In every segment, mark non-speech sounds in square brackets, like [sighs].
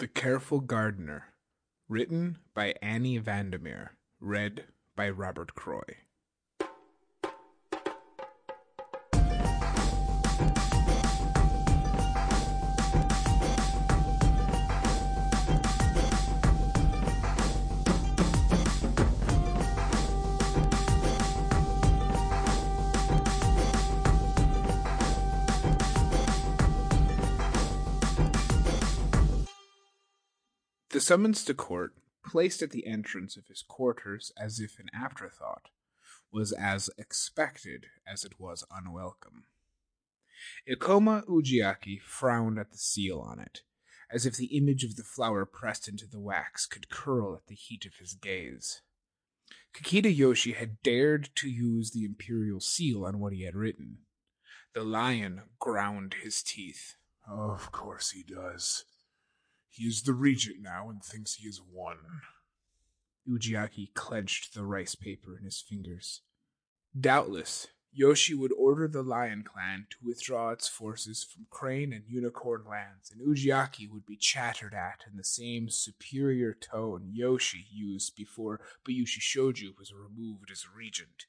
The Careful Gardener, written by Annie Vandermeer, read by Robert Croy. The summons to court, placed at the entrance of his quarters as if an afterthought, was as expected as it was unwelcome. Ikoma Ujiaki frowned at the seal on it, as if the image of the flower pressed into the wax could curl at the heat of his gaze. Kakita Yoshi had dared to use the imperial seal on what he had written. The lion ground his teeth. Of course he does. He is the regent now and thinks he has won. Ujiaki clenched the rice paper in his fingers. Doubtless, Yoshi would order the Lion Clan to withdraw its forces from Crane and Unicorn lands, and Ujiaki would be chattered at in the same superior tone Yoshi used before Bayushi Shoju was removed as regent,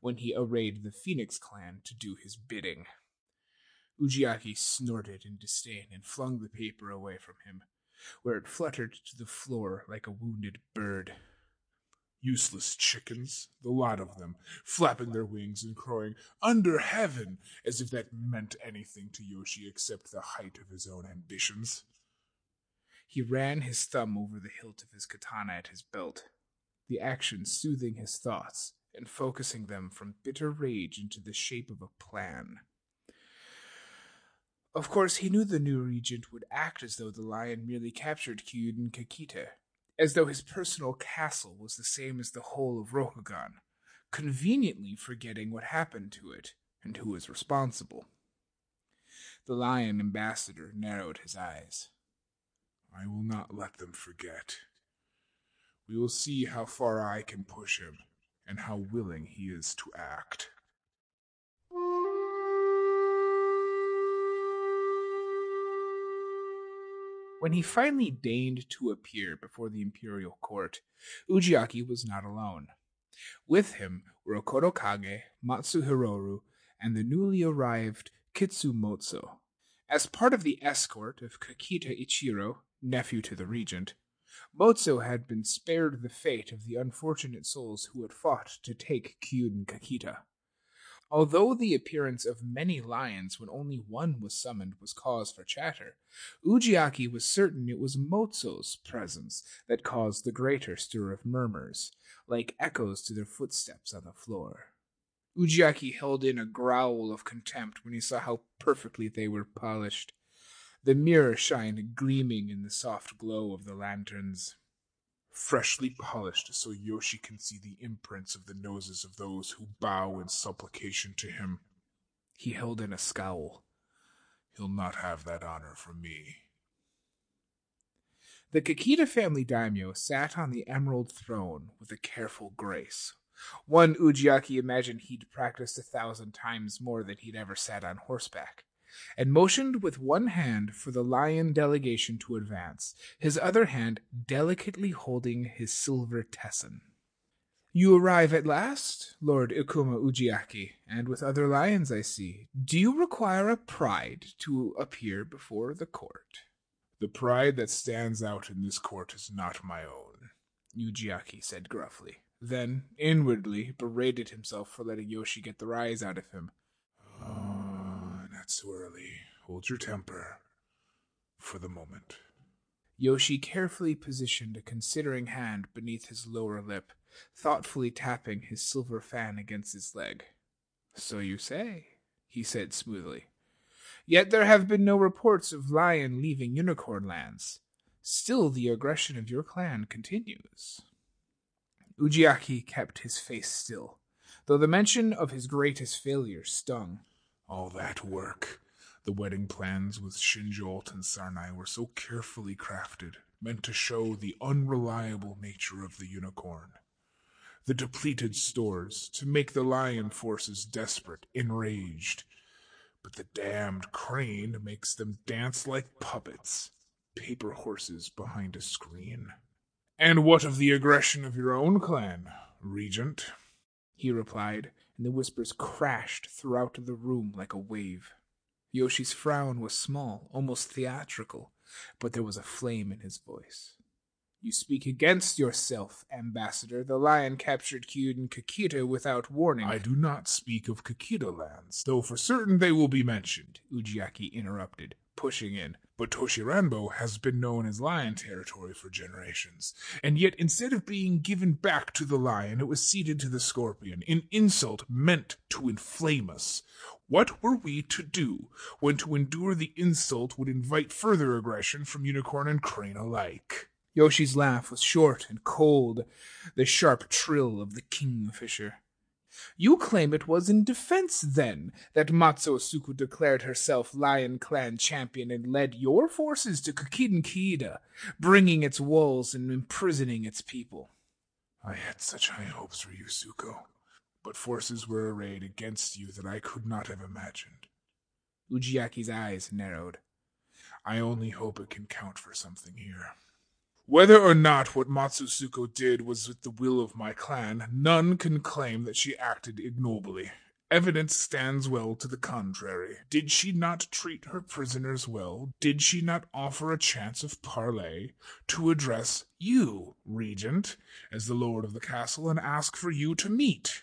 when he arrayed the Phoenix Clan to do his bidding. Ujiaki snorted in disdain and flung the paper away from him, where it fluttered to the floor like a wounded bird. Useless chickens, the lot of them, flapping their wings and crowing, Under heaven! as if that meant anything to Yoshi except the height of his own ambitions. He ran his thumb over the hilt of his katana at his belt, the action soothing his thoughts and focusing them from bitter rage into the shape of a plan. Of course, he knew the new regent would act as though the lion merely captured Kyuden Kakita, as though his personal castle was the same as the whole of Rokugan, conveniently forgetting what happened to it and who was responsible. The lion ambassador narrowed his eyes. I will not let them forget. We will see how far I can push him and how willing he is to act. When he finally deigned to appear before the imperial court, Ujiaki was not alone. With him were Akodo Kage, Matsu Hiroru, and the newly arrived Kitsu Motso. As part of the escort of Kakita Ichiro, nephew to the regent, Motso had been spared the fate of the unfortunate souls who had fought to take Kyuden Kakita. Although the appearance of many lions when only one was summoned was cause for chatter, Ujiaki was certain it was Motso's presence that caused the greater stir of murmurs, like echoes to their footsteps on the floor. Ujiaki held in a growl of contempt when he saw how perfectly they were polished, the mirror shine gleaming in the soft glow of the lanterns freshly polished so Yoshi can see the imprints of the noses of those who bow in supplication to him. He held in a scowl. He'll not have that honor from me. The Kakita family daimyo sat on the emerald throne with a careful grace. One Ujiaki imagined he'd practiced a thousand times more than he'd ever sat on horseback and motioned with one hand for the lion delegation to advance, his other hand delicately holding his silver tessen. You arrive at last, Lord Ikoma Ujiaki, and with other lions I see. Do you require a pride to appear before the court? The pride that stands out in this court is not my own, Ujiaki said gruffly. Then, inwardly, berated himself for letting Yoshi get the rise out of him. Not so early. Hold your temper. For the moment. Yoshi carefully positioned a considering hand beneath his lower lip, thoughtfully tapping his silver fan against his leg. So you say, he said smoothly. Yet there have been no reports of lion leaving unicorn lands. Still, the aggression of your clan continues. Ujiaki kept his face still, though the mention of his greatest failure stung. All that work, the wedding plans with Shinjo Altansarnai were so carefully crafted, meant to show the unreliable nature of the unicorn. The depleted stores, to make the lion forces desperate, enraged. But the damned crane makes them dance like puppets. paper horses behind a screen. And what of the aggression of your own clan, Regent? He replied, and the whispers crashed throughout the room like a wave. Yoshi's frown was small, almost theatrical, but there was a flame in his voice. You speak against yourself, Ambassador. The lion captured Kyuden Kakita without warning. I do not speak of Kakita lands, though for certain they will be mentioned, Ujiaki interrupted, pushing in. But Toshi Ranbo has been known as lion territory for generations, and yet instead of being given back to the lion, it was ceded to the scorpion, an insult meant to inflame us. What were we to do when to endure the insult would invite further aggression from unicorn and crane alike? Yoshi's laugh was short and cold, the sharp trill of the kingfisher. You claim it was in defense, then, that Matsu Tsuko declared herself Lion Clan champion and led your forces to Kyuden Kakita, bringing its walls and imprisoning its people. I had such high hopes for you, Tsuko, but forces were arrayed against you that I could not have imagined. Ujiaki's eyes narrowed. I only hope it can count for something here. Whether or not what Matsu Tsuko did was with the will of my clan, none can claim that she acted ignobly. Evidence stands well to the contrary. Did she not treat her prisoners well? Did she not offer a chance of parley to address you, Regent, as the lord of the castle, and ask for you to meet?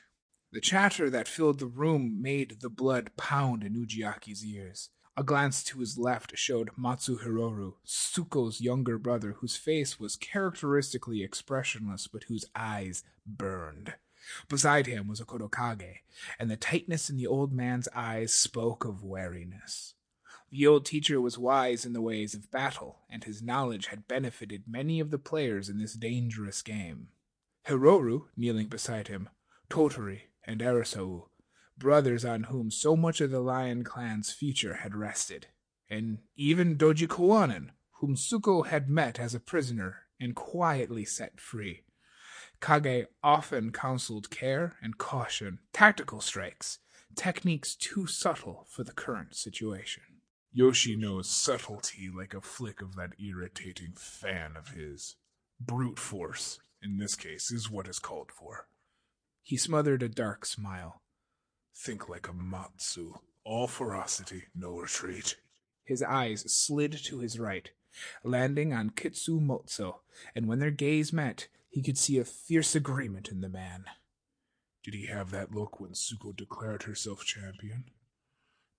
The chatter that filled the room made the blood pound in Ujiaki's ears. A glance to his left showed Matsuhiroru, Tsuko's younger brother, whose face was characteristically expressionless but whose eyes burned. Beside him was Akodo Kage, and the tightness in the old man's eyes spoke of wariness. The old teacher was wise in the ways of battle, and his knowledge had benefited many of the players in this dangerous game. Hiroru, kneeling beside him, Toturi, and Arasou brothers on whom so much of the Lion clan's future had rested, and even Doji Kuwanan, whom Tsuko had met as a prisoner and quietly set free. Kage often counseled care and caution, tactical strikes, techniques too subtle for the current situation. Yoshi knows subtlety like a flick of that irritating fan of his. Brute force, in this case, is what is called for. He smothered a dark smile. Think like a Matsu. All ferocity, no retreat. His eyes slid to his right, landing on Kitsu Motso, and when their gaze met, he could see a fierce agreement in the man. Did he have that look when Tsuko declared herself champion?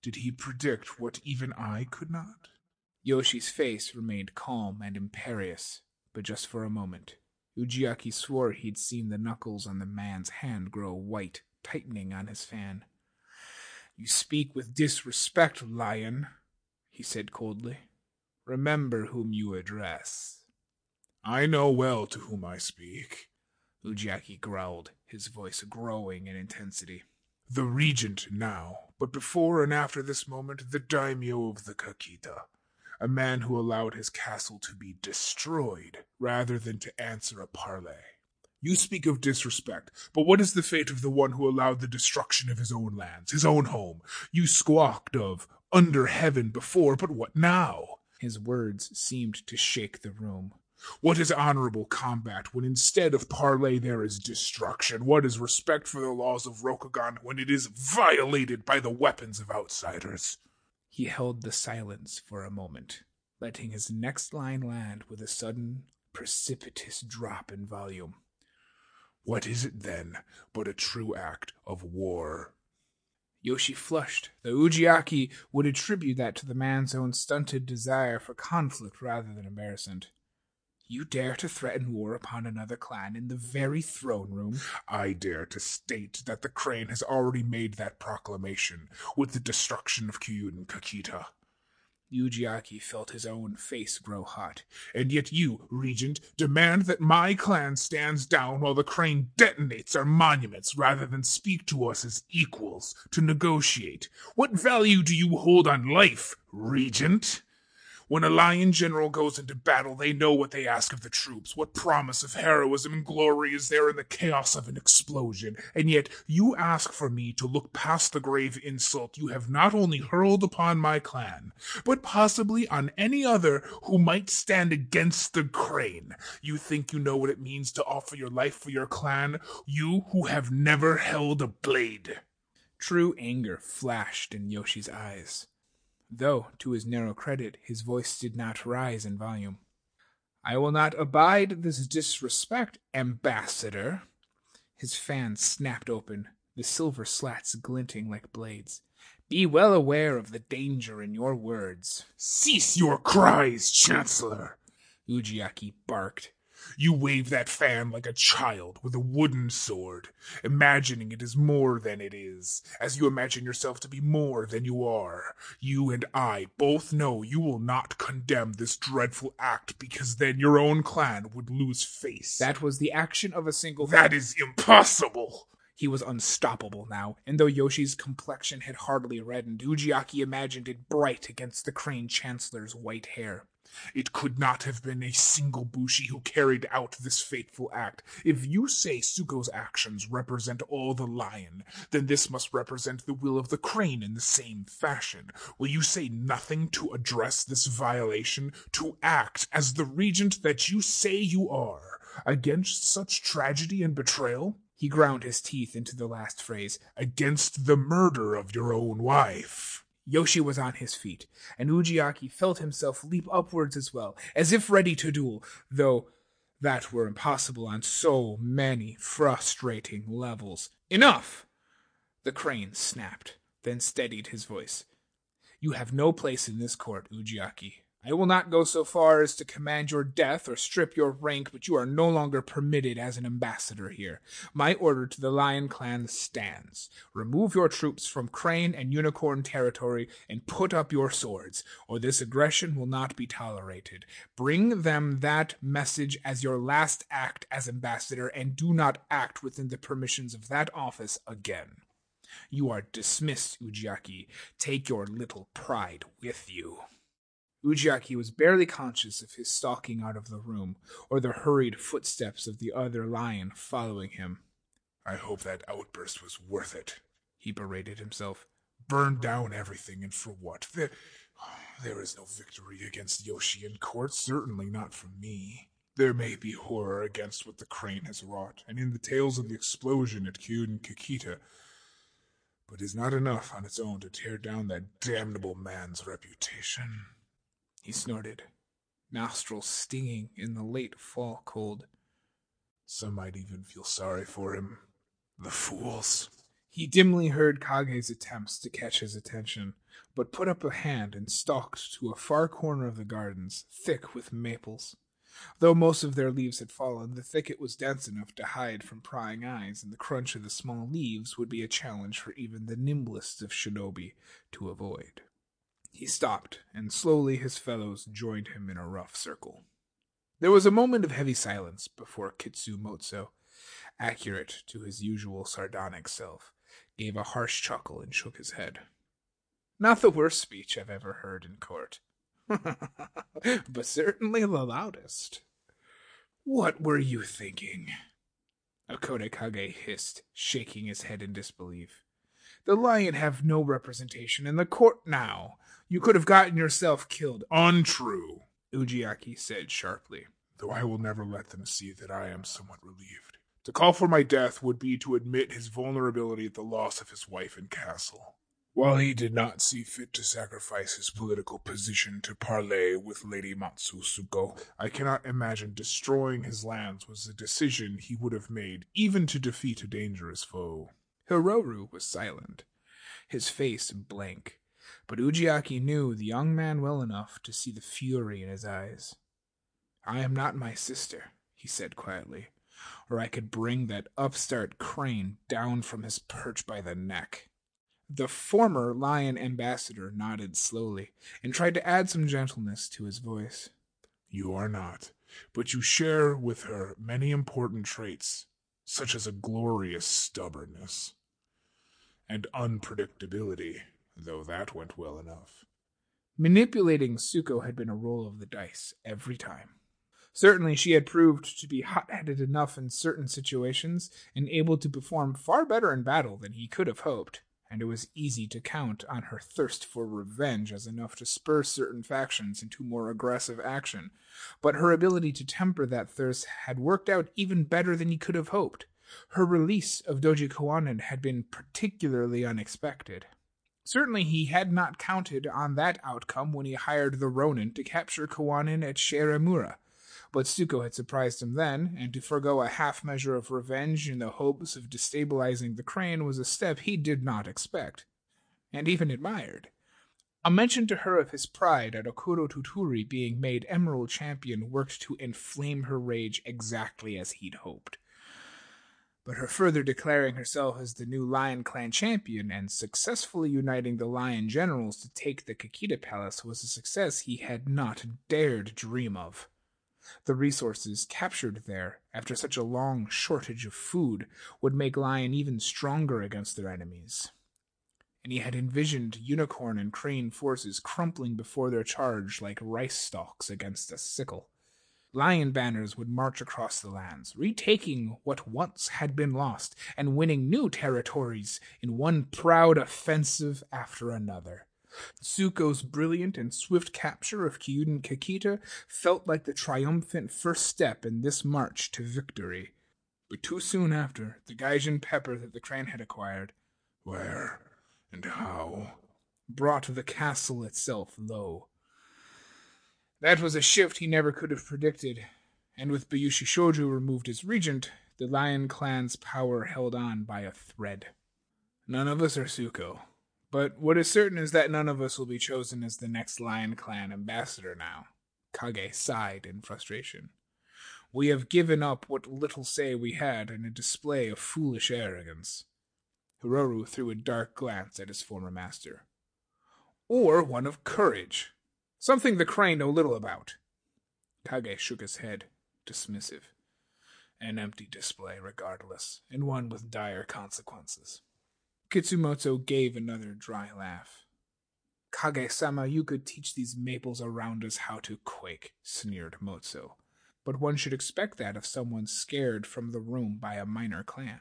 Did he predict what even I could not? Yoshi's face remained calm and imperious, but just for a moment. Ujiaki swore he'd seen the knuckles on the man's hand grow white, tightening on his fan. You speak with disrespect, lion, he said coldly. Remember whom you address. I know well to whom I speak, Ujiaki growled, his voice growing in intensity. The regent now, but before and after this moment, the daimyo of the Kakita, a man who allowed his castle to be destroyed rather than to answer a parley. You speak of disrespect, but what is the fate of the one who allowed the destruction of his own lands, his own home? You squawked of under heaven before, but what now? His words seemed to shake the room. What is honorable combat when instead of parley there is destruction? What is respect for the laws of Rokugan when it is violated by the weapons of outsiders? He held the silence for a moment, letting his next line land with a sudden, precipitous drop in volume. What is it then but a true act of war? Yoshi flushed, though Ujiaki would attribute that to the man's own stunted desire for conflict rather than embarrassment. You dare to threaten war upon another clan in the very throne room? I dare to state that the crane has already made that proclamation with the destruction of Kyuden Kakita. Ujiaki felt his own face grow hot. And yet you, Regent, demand that my clan stands down while the crane detonates our monuments rather than speak to us as equals to negotiate. What value do you hold on life, Regent? When a lion general goes into battle, they know what they ask of the troops. What promise of heroism and glory is there in the chaos of an explosion? And yet you ask for me to look past the grave insult you have not only hurled upon my clan, but possibly on any other who might stand against the crane. You think you know what it means to offer your life for your clan, you who have never held a blade. True anger flashed in Yoshi's eyes though, to his narrow credit, his voice did not rise in volume. I will not abide this disrespect, ambassador. His fan snapped open, the silver slats glinting like blades. Be well aware of the danger in your words. Cease your cries, Chancellor! Ujiaki barked, you wave that fan like a child with a wooden sword, imagining it is more than it is, as you imagine yourself to be more than you are. You and I both know you will not condemn this dreadful act because then your own clan would lose face. That was the action of a single. That is impossible! He was unstoppable now, and though Yoshi's complexion had hardly reddened, Ujiaki imagined it bright against the Crane Chancellor's white hair. It could not have been a single Bushi who carried out this fateful act. If you say Tsuko's actions represent all the lion, then this must represent the will of the crane in the same fashion. Will you say nothing to address this violation, to act as the regent that you say you are, against such tragedy and betrayal? He ground his teeth into the last phrase. Against the murder of your own wife. Yoshi was on his feet, and Ujiaki felt himself leap upwards as well, as if ready to duel, though that were impossible on so many frustrating levels. Enough! The crane snapped, then steadied his voice. You have no place in this court, Ujiaki. I will not go so far as to command your death or strip your rank, but you are no longer permitted as an ambassador here. My order to the Lion Clan stands. Remove your troops from Crane and Unicorn territory and put up your swords, or this aggression will not be tolerated. Bring them that message as your last act as ambassador, and do not act within the permissions of that office again. You are dismissed, Ujiaki. Take your little pride with you. Ujiaki was barely conscious of his stalking out of the room, or the hurried footsteps of the other lion following him. I hope that outburst was worth it, he berated himself. Burned down everything, and for what? There, there is no victory against Yoshi in court, certainly not for me. There may be horror against what the crane has wrought, and in the tales of the explosion at Kyuden Kakita, but is not enough on its own to tear down that damnable man's reputation. He snorted, nostrils stinging in the late fall cold. Some might even feel sorry for him. The fools. He dimly heard Kage's attempts to catch his attention, but put up a hand and stalked to a far corner of the gardens, thick with maples. Though most of their leaves had fallen, the thicket was dense enough to hide from prying eyes, and the crunch of the small leaves would be a challenge for even the nimblest of shinobi to avoid. He stopped, and slowly his fellows joined him in a rough circle. There was a moment of heavy silence before Kitsu Motso, accurate to his usual sardonic self, gave a harsh chuckle and shook his head. Not the worst speech I've ever heard in court, [laughs] but certainly the loudest. What were you thinking? Akodo Kage hissed, shaking his head in disbelief. The lion have no representation in the court now. You could have gotten yourself killed. Untrue, Ujiaki said sharply. Though I will never let them see that I am somewhat relieved. To call for my death would be to admit his vulnerability at the loss of his wife and castle. While he did not see fit to sacrifice his political position to parley with Lady Matsu Tsuko, I cannot imagine destroying his lands was a decision he would have made, even to defeat a dangerous foe. Hiroru was silent, his face blank but Ujiaki knew the young man well enough to see the fury in his eyes. I am not my sister, he said quietly, or I could bring that upstart crane down from his perch by the neck. The former lion ambassador nodded slowly and tried to add some gentleness to his voice. You are not, but you share with her many important traits, such as a glorious stubbornness and unpredictability though that went well enough. Manipulating Tsuko had been a roll of the dice every time. Certainly, she had proved to be hot headed enough in certain situations and able to perform far better in battle than he could have hoped, and it was easy to count on her thirst for revenge as enough to spur certain factions into more aggressive action. But her ability to temper that thirst had worked out even better than he could have hoped. Her release of Doji Kuwanan had been particularly unexpected. Certainly he had not counted on that outcome when he hired the Ronin to capture Kuwanan at Shiremura. But Tsuko had surprised him then, and to forego a half measure of revenge in the hopes of destabilizing the crane was a step he did not expect, and even admired. A mention to her of his pride at Akodo Toturi being made Emerald Champion worked to inflame her rage exactly as he'd hoped. But her further declaring herself as the new Lion Clan champion and successfully uniting the Lion generals to take the Kakita Palace was a success he had not dared dream of. The resources captured there after such a long shortage of food would make Lion even stronger against their enemies. And he had envisioned unicorn and crane forces crumpling before their charge like rice stalks against a sickle. Lion banners would march across the lands, retaking what once had been lost and winning new territories in one proud offensive after another. Tsuko's brilliant and swift capture of Kyuden Kakita felt like the triumphant first step in this march to victory. But too soon after, the Gaijin pepper that the crane had acquired, where and how, brought the castle itself low. That was a shift he never could have predicted, and with Bayushi Shoju removed as regent, the Lion clan's power held on by a thread. None of us are Tsuko, but what is certain is that none of us will be chosen as the next Lion Clan ambassador now. Kage sighed in frustration. We have given up what little say we had in a display of foolish arrogance. Hiroru threw a dark glance at his former master. Or one of courage. Something the crane know little about. Kage shook his head, dismissive. An empty display, regardless, and one with dire consequences. Kitsu Motso gave another dry laugh. Kage-sama, you could teach these maples around us how to quake, sneered Motso. But one should expect that of someone scared from the room by a minor clan.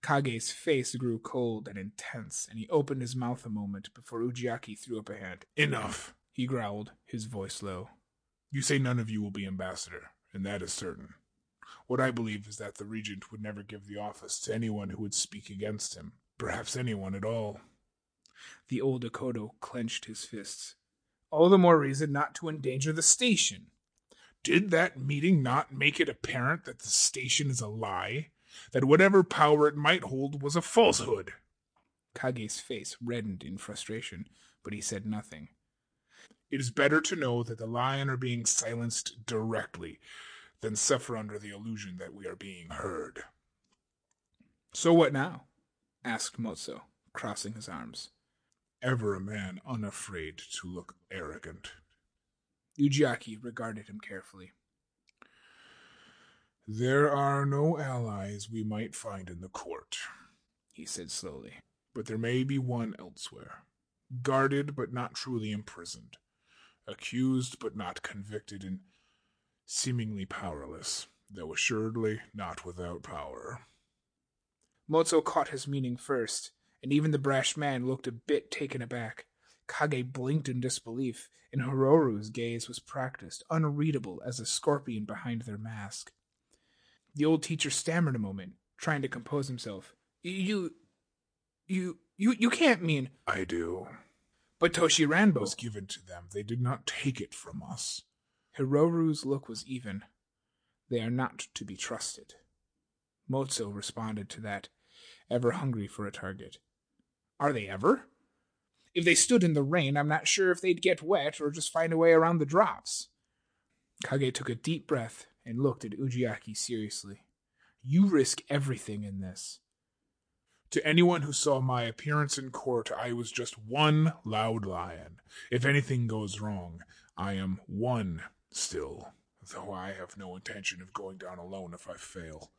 Kage's face grew cold and intense, and he opened his mouth a moment before Ujiaki threw up a hand. Enough, he growled, his voice low. You say none of you will be ambassador, and that is certain. What I believe is that the regent would never give the office to anyone who would speak against him, Perhaps anyone at all. The old Akodo clenched his fists. All the more reason not to endanger the station. Did that meeting not make it apparent that the station is a lie? That whatever power it might hold was a falsehood? Kage's face reddened in frustration, but he said nothing. It is better to know that the lion are being silenced directly than suffer under the illusion that we are being heard. So what now? asked Motso, crossing his arms. Ever a man unafraid to look arrogant. Ujiaki regarded him carefully. There are no allies we might find in the court, he said slowly, but there may be one elsewhere. Guarded but not truly imprisoned. Accused but not convicted and seemingly powerless, though assuredly not without power. Motso caught his meaning first, and even the brash man looked a bit taken aback. Kage blinked in disbelief, and Hiroru's gaze was practiced, unreadable as a scorpion behind their mask. The old teacher stammered a moment, trying to compose himself. You, you, you, you can't mean. I do. But Toshi Ranbo was given to them. They did not take it from us. Hiroru's look was even. They are not to be trusted. Motso responded to that ever hungry for a target. Are they ever? If they stood in the rain, I'm not sure if they'd get wet or just find a way around the drops. Kage took a deep breath and looked at Ujiaki seriously. You risk everything in this. To anyone who saw my appearance in court, I was just one loud lion. If anything goes wrong, I am one still though I have no intention of going down alone if I fail.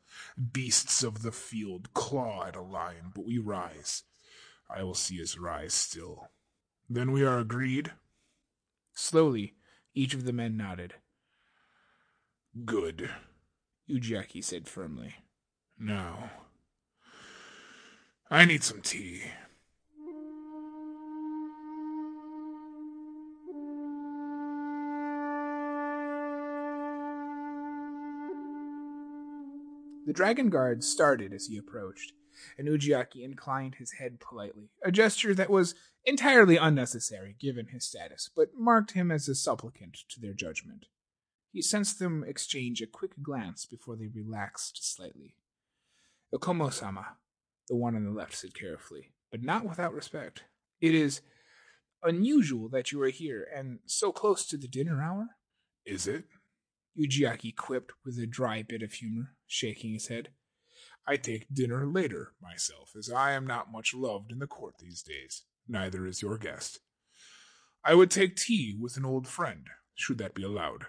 Beasts of the field claw at a lion, but we rise. I will see us rise still. Then we are agreed? Slowly, each of the men nodded. Good, Ujiaki said firmly. Now, I need some tea. The dragon guard started as he approached, and Ujiaki inclined his head politely, a gesture that was entirely unnecessary given his status, but marked him as a supplicant to their judgment. He sensed them exchange a quick glance before they relaxed slightly. Ikoma sama, the one on the left said carefully, but not without respect. It is unusual that you are here and so close to the dinner hour. Is it? Ujiaki quipped with a dry bit of humor, shaking his head. I take dinner later myself, as I am not much loved in the court these days. Neither is your guest. I would take tea with an old friend, should that be allowed.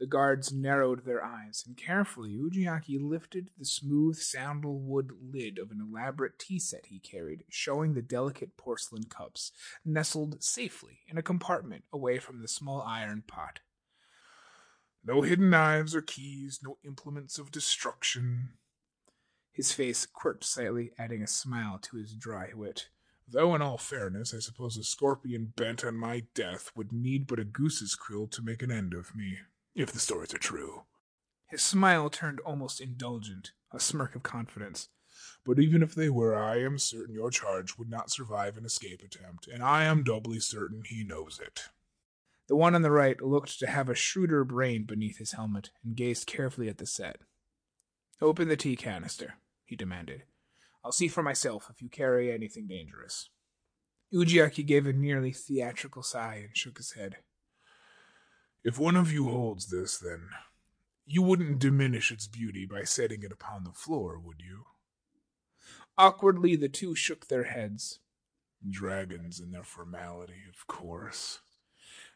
The guards narrowed their eyes, and carefully Ujiaki lifted the smooth sandalwood lid of an elaborate tea set he carried, showing the delicate porcelain cups nestled safely in a compartment away from the small iron pot. No hidden knives or keys, no implements of destruction. His face quirked slightly, adding a smile to his dry wit. Though, in all fairness, I suppose a scorpion bent on my death would need but a goose's quill to make an end of me, if the stories are true. His smile turned almost indulgent, a smirk of confidence. But even if they were, I am certain your charge would not survive an escape attempt, and I am doubly certain he knows it. The one on the right looked to have a shrewder brain beneath his helmet and gazed carefully at the set. Open the tea canister, he demanded. I'll see for myself if you carry anything dangerous. Ujiaki gave a nearly theatrical sigh and shook his head. If one of you holds this, then you wouldn't diminish its beauty by setting it upon the floor, would you? Awkwardly, the two shook their heads. Dragons and their formality, of course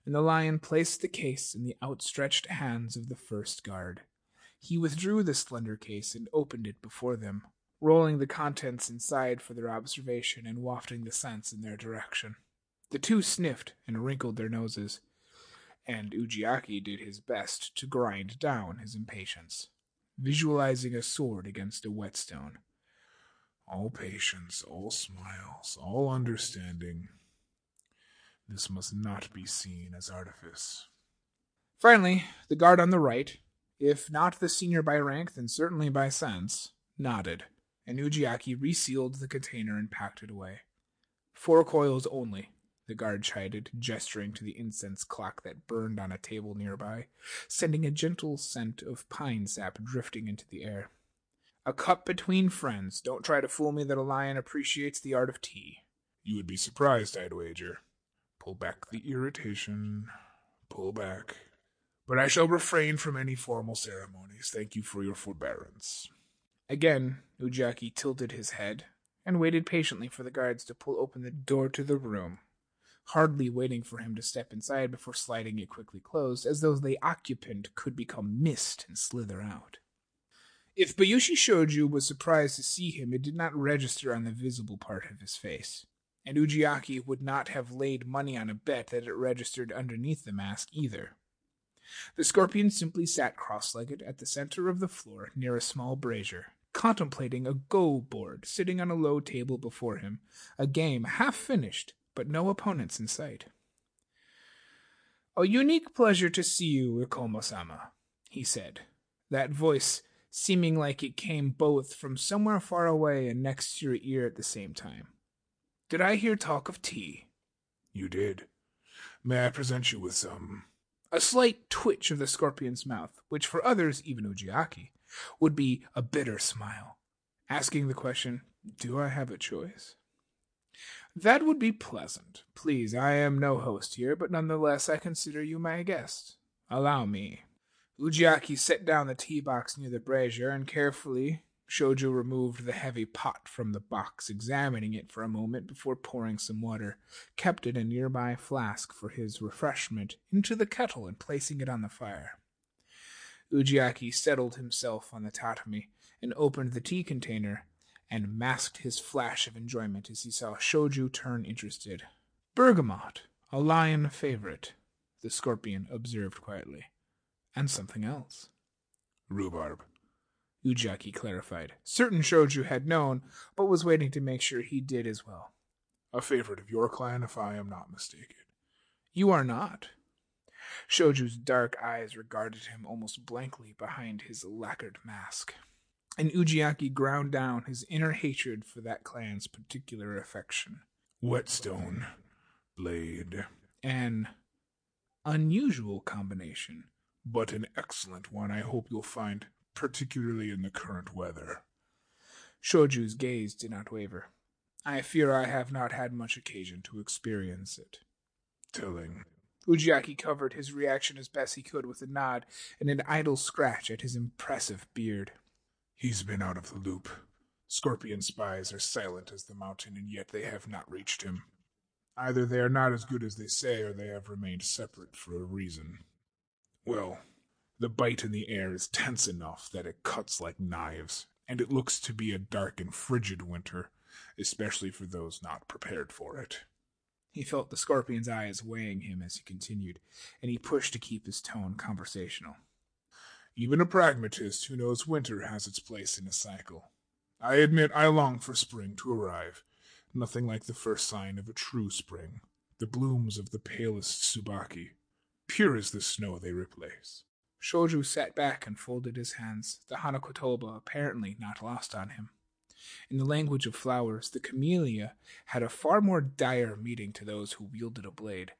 and the lion placed the case in the outstretched hands of the first guard. He withdrew the slender case and opened it before them, rolling the contents inside for their observation and wafting the scents in their direction. The two sniffed and wrinkled their noses, and Ujiaki did his best to grind down his impatience, visualizing a sword against a whetstone. All patience, all smiles, all understanding, this must not be seen as artifice. Finally, the guard on the right, if not the senior by rank, then certainly by sense, nodded, and Ujiaki resealed the container and packed it away. Four coils only, the guard chided, gesturing to the incense clock that burned on a table nearby, sending a gentle scent of pine sap drifting into the air. A cup between friends. Don't try to fool me that a lion appreciates the art of tea. You would be surprised, I'd wager. Pull back the irritation. Pull back. But I shall refrain from any formal ceremonies. Thank you for your forbearance. Again, Ujiaki tilted his head and waited patiently for the guards to pull open the door to the room, hardly waiting for him to step inside before sliding it quickly closed, as though the occupant could become mist and slither out. If Bayushi Shoju was surprised to see him, it did not register on the visible part of his face and Ujiaki would not have laid money on a bet that it registered underneath the mask either. The scorpion simply sat cross legged at the center of the floor near a small brazier, contemplating a go board sitting on a low table before him, a game half finished, but no opponents in sight. A unique pleasure to see you, Ikoma sama, he said, that voice seeming like it came both from somewhere far away and next to your ear at the same time. Did I hear talk of tea? You did. May I present you with some? A slight twitch of the scorpion's mouth, which for others, even Ujiaki, would be a bitter smile. Asking the question, Do I have a choice? That would be pleasant. Please, I am no host here, but nonetheless I consider you my guest. Allow me. Ujiaki set down the tea box near the brazier and carefully Shoju removed the heavy pot from the box, examining it for a moment before pouring some water, kept it in a nearby flask for his refreshment into the kettle and placing it on the fire. Ujiaki settled himself on the tatami and opened the tea container and masked his flash of enjoyment as he saw Shoju turn interested. Bergamot, A lion favorite, the scorpion observed quietly. And something else. Rhubarb. Ujiaki clarified. Certain Shoju had known, but was waiting to make sure he did as well. A favorite of your clan, if I am not mistaken. You are not. Shoju's dark eyes regarded him almost blankly behind his lacquered mask, and Ujiaki ground down his inner hatred for that clan's particular affection. Whetstone. Blade. An unusual combination. But an excellent one I hope you'll find, particularly in the current weather. Shoju's gaze did not waver. I fear I have not had much occasion to experience it. Telling. Ujiaki covered his reaction as best he could with a nod and an idle scratch at his impressive beard. He's been out of the loop. Scorpion spies are silent as the mountain, and yet they have not reached him. Either they are not as good as they say, or they have remained separate for a reason. Well, the bite in the air is tense enough that it cuts like knives, and it looks to be a dark and frigid winter, especially for those not prepared for it. He felt the scorpion's eyes weighing him as he continued, and he pushed to keep his tone conversational. Even a pragmatist who knows winter has its place in a cycle. I admit I long for spring to arrive. Nothing like the first sign of a true spring. The blooms of the palest tsubaki. pure as the snow they replace. Shoju sat back and folded his hands, the Hanakotoba apparently not lost on him. In the language of flowers, the camellia had a far more dire meaning to those who wielded a blade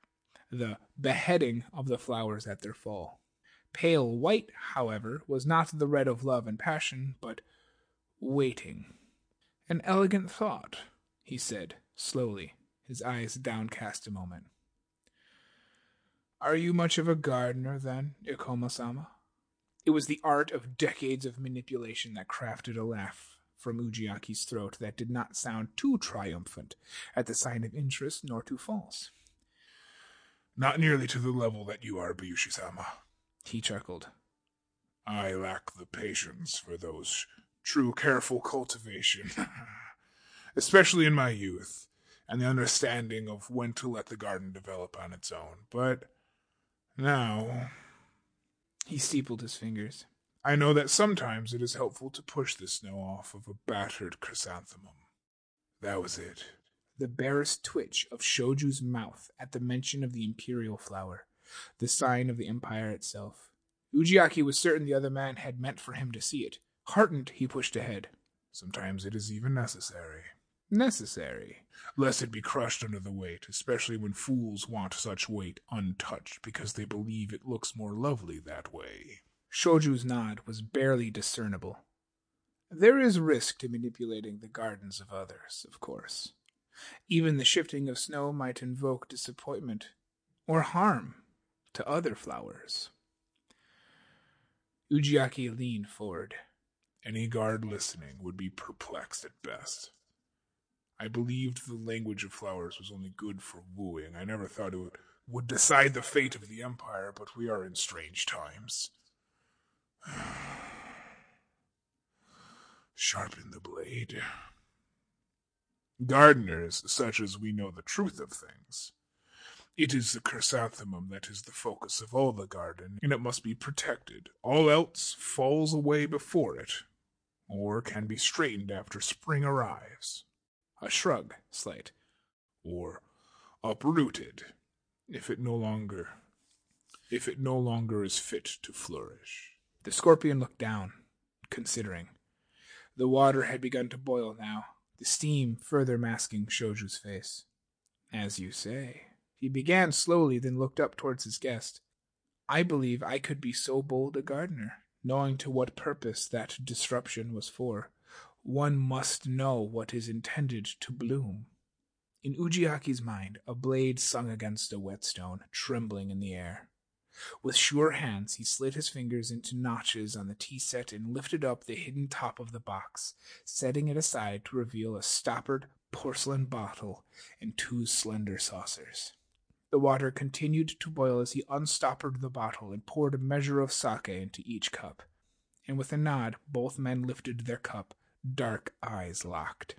the beheading of the flowers at their fall. Pale white, however, was not the red of love and passion, but waiting. An elegant thought, he said, slowly, his eyes downcast a moment. Are you much of a gardener, then, Ikoma sama? It was the art of decades of manipulation that crafted a laugh from Ujiaki's throat that did not sound too triumphant at the sign of interest nor too false. Not nearly to the level that you are, Bayushi-sama. He chuckled. I lack the patience for those true careful cultivation, [laughs] especially in my youth, and the understanding of when to let the garden develop on its own. But now. He steepled his fingers. I know that sometimes it is helpful to push the snow off of a battered chrysanthemum. That was it. The barest twitch of Shoju's mouth at the mention of the imperial flower, the sign of the empire itself. Ujiaki was certain the other man had meant for him to see it. Heartened, he pushed ahead. Sometimes it is even necessary. Necessary. Lest it be crushed under the weight, especially when fools want such weight untouched because they believe it looks more lovely that way. Shoju's nod was barely discernible. There is risk to manipulating the gardens of others, of course. Even the shifting of snow might invoke disappointment or harm to other flowers. Ujiaki leaned forward. Any guard listening would be perplexed at best. I believed the language of flowers was only good for wooing. I never thought it would, decide the fate of the empire, but we are in strange times. [sighs] Sharpen the blade. Gardeners, such as we know the truth of things. It is the chrysanthemum that is the focus of all the garden, and it must be protected. All else falls away before it, or can be straightened after spring arrives. A shrug, slight. Or uprooted, if it no longer if it no longer is fit to flourish. The scorpion looked down, considering. The water had begun to boil now, the steam further masking Shoju's face. As you say. He began slowly, then looked up towards his guest. I believe I could be so bold a gardener, knowing to what purpose that disruption was for. One must know what is intended to bloom. In Ujiaki's mind, a blade sung against a whetstone, trembling in the air. With sure hands, he slid his fingers into notches on the tea set and lifted up the hidden top of the box, setting it aside to reveal a stoppered porcelain bottle and two slender saucers. The water continued to boil as he unstoppered the bottle and poured a measure of sake into each cup. And with a nod, both men lifted their cup, dark eyes locked.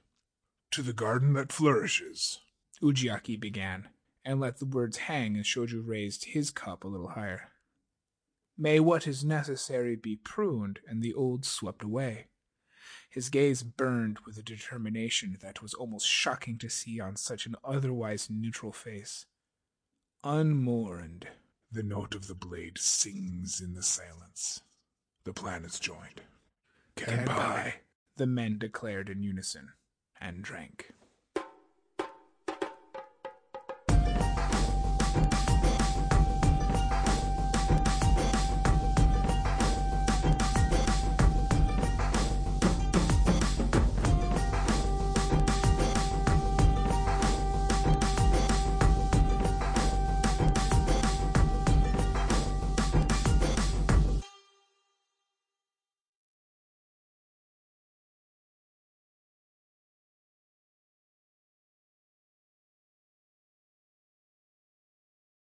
To the garden that flourishes, Ujiaki began, and let the words hang as Shoju raised his cup a little higher. May what is necessary be pruned and the old swept away. His gaze burned with a determination that was almost shocking to see on such an otherwise neutral face. Unmourned. The note of the blade sings in the silence. The plan is joined. Kanpai, the men declared in unison, and drank.